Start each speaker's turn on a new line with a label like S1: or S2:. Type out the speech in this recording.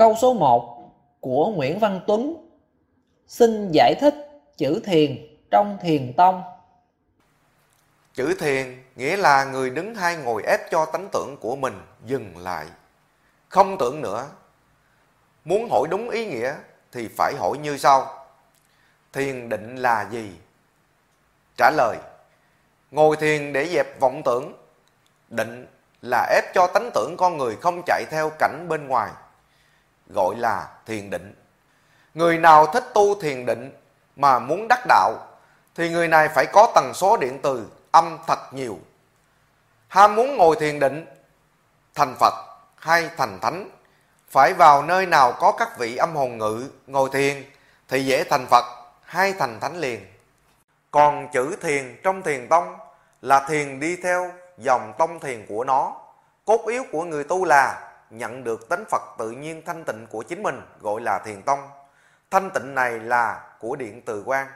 S1: Câu số 1 của Nguyễn Văn Tuấn Xin giải thích chữ thiền trong thiền tông
S2: Chữ thiền nghĩa là người đứng hay ngồi ép cho tánh tưởng của mình dừng lại. Không tưởng nữa. Muốn hỏi đúng ý nghĩa thì phải hỏi như sau. Thiền định là gì? Trả lời. Ngồi thiền để dẹp vọng tưởng. Định là ép cho tánh tưởng con người không chạy theo cảnh bên ngoài. Gọi là thiền định. Người nào thích tu thiền định mà muốn đắc đạo thì người này phải có tần số điện từ âm thật nhiều. Ham muốn ngồi thiền định, thành Phật hay thành Thánh, phải vào nơi nào có các vị âm hồn ngự ngồi thiền thì dễ thành Phật hay thành Thánh liền. Còn chữ thiền trong thiền tông là thiền đi theo dòng tông thiền của nó. Cốt yếu của người tu là nhận được tánh Phật tự nhiên thanh tịnh của chính mình, gọi là thiền tông. Thanh tịnh này là của điện từ quang